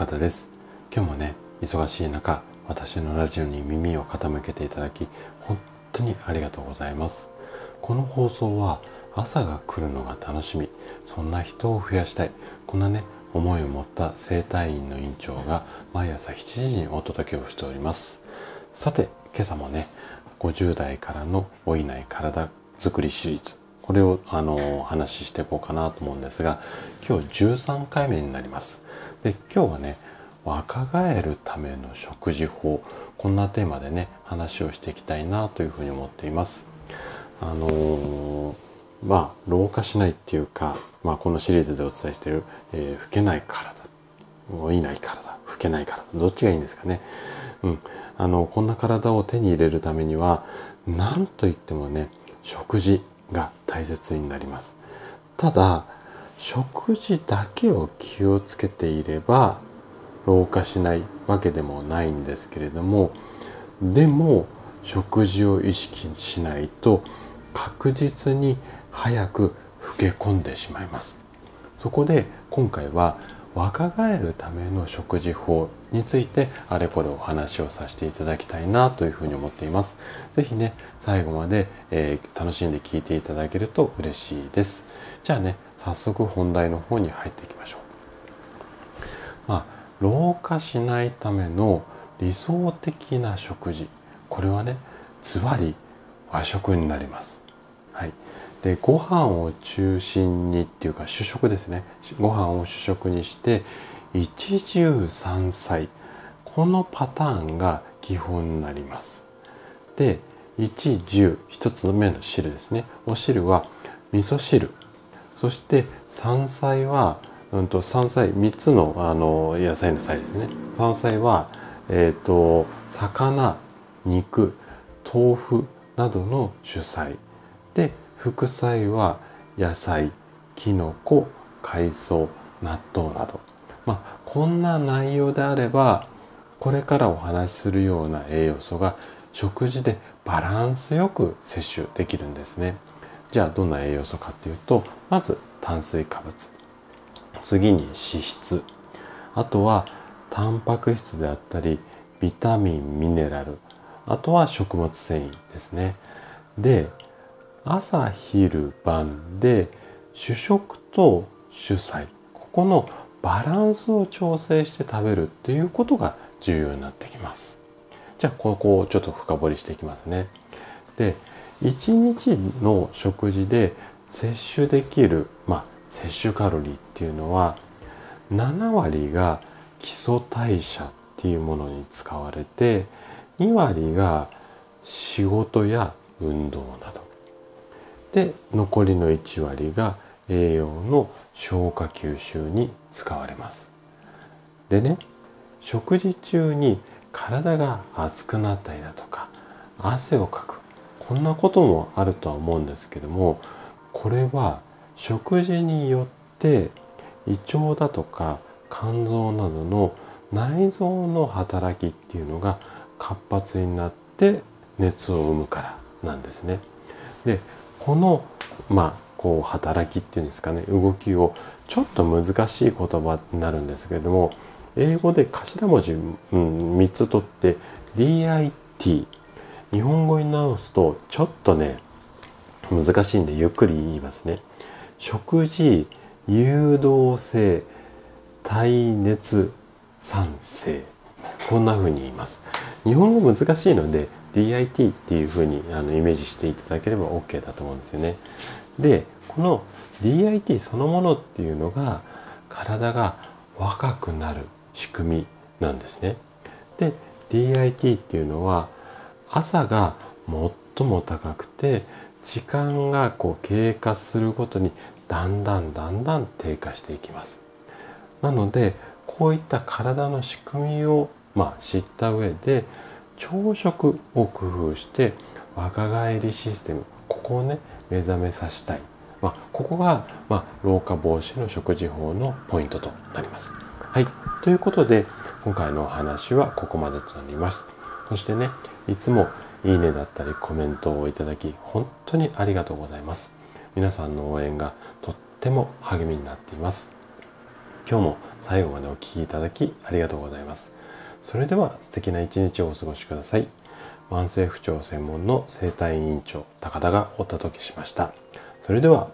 高田です。今日もね忙しい中私のラジオに耳を傾けていただき本当にありがとうございます。この放送は朝が来るのが楽しみそんな人を増やしたいこんなね思いを持った整体院の院長が毎朝7時にお届けをしております。さて今朝もね50代からの老いない体づくりシリーズこれをあのお話ししていこうかなと思うんですが今日13回目になります。で今日はね若返るための食事法こんなテーマでね話をしていきたいなというふうに思っています。あのー、まあ老化しないっていうか、まあ、このシリーズでお伝えしている、えー、老けない体。老いない体。老けない体。どっちがいいんですかね。うん、あのこんな体を手に入れるためには何と言ってもね食事。が大切になります。ただ食事だけを気をつけていれば老化しないわけでもないんですけれどもでも食事を意識しないと確実に早く老け込んでしまいます。そこで今回は若返るための食事法についてあれこれお話をさせていただきたいなというふうに思っています。是非ね、最後まで、えー、楽しんで聞いていただけると嬉しいです。じゃあね、早速本題の方に入っていきましょう。まあ、老化しないための理想的な食事。これはね、ズバリ和食になります。はい。でご飯を中心にっていうか主食ですね。ご飯を主食にして一汁三菜。このパターンが基本になります。で一汁一つの目の汁ですね。お汁は味噌汁。そして山菜は、うんと、山菜3つのあの野菜の菜ですね。山菜は、えーと魚肉豆腐などの主菜。で副菜は野菜きのこ海藻納豆など。まあこんな内容であればこれからお話しするような栄養素が食事でバランスよく摂取できるんですね。じゃあどんな栄養素かっていうとまず炭水化物。次に脂質。あとはタンパク質であったりビタミンミネラル。あとは食物繊維ですね。で朝昼晩で主食と主菜ここのバランスを調整して食べるっていうことが重要になってきます。じゃあここをちょっと深掘りしていきますね。で1日の食事で摂取できる、まあ、摂取カロリーっていうのは7割が基礎代謝っていうものに使われて2割が仕事や運動などで残りの1割が栄養の消化吸収に使われますでね食事中に体が熱くなったりだとか汗をかくこんなこともあるとは思うんですけどもこれは食事によって胃腸だとか肝臓などの内臓の働きっていうのが活発になって熱を生むからなんですね。でこのまあこう働きっていうんですかね。動きをちょっと難しい言葉になるんですけれども英語で頭文字、うん、3つ取って DIT 日本語に直すとちょっとね難しいんでゆっくり言いますね。食事誘導性耐熱酸性。こんな風に言います。日本語難しいので DIT っていうふうにあのイメージしていただければ OK だと思うんですよね。でこの DIT そのものっていうのが体が若くなる仕組みなんですね。で DIT っていうのは朝が最も高くて時間がこう経過するごとにだんだんだんだん低下していきます。なのでこういった体の仕組みをまあ知った上で朝食を工夫して若返りシステムここをね目覚めさせたい、まあ、ここが、まあ、老化防止の食事法のポイントとなります。はい。ということで今回のお話はここまでとなります。そしてねいつもいいねだったりコメントをいただき本当にありがとうございます。皆さんの応援がとっても励みになっています。今日も最後までお聴きいただきありがとうございます。それでは素敵な一日をお過ごしください。慢性不調専門の生体院長高田がお届けしました。それでは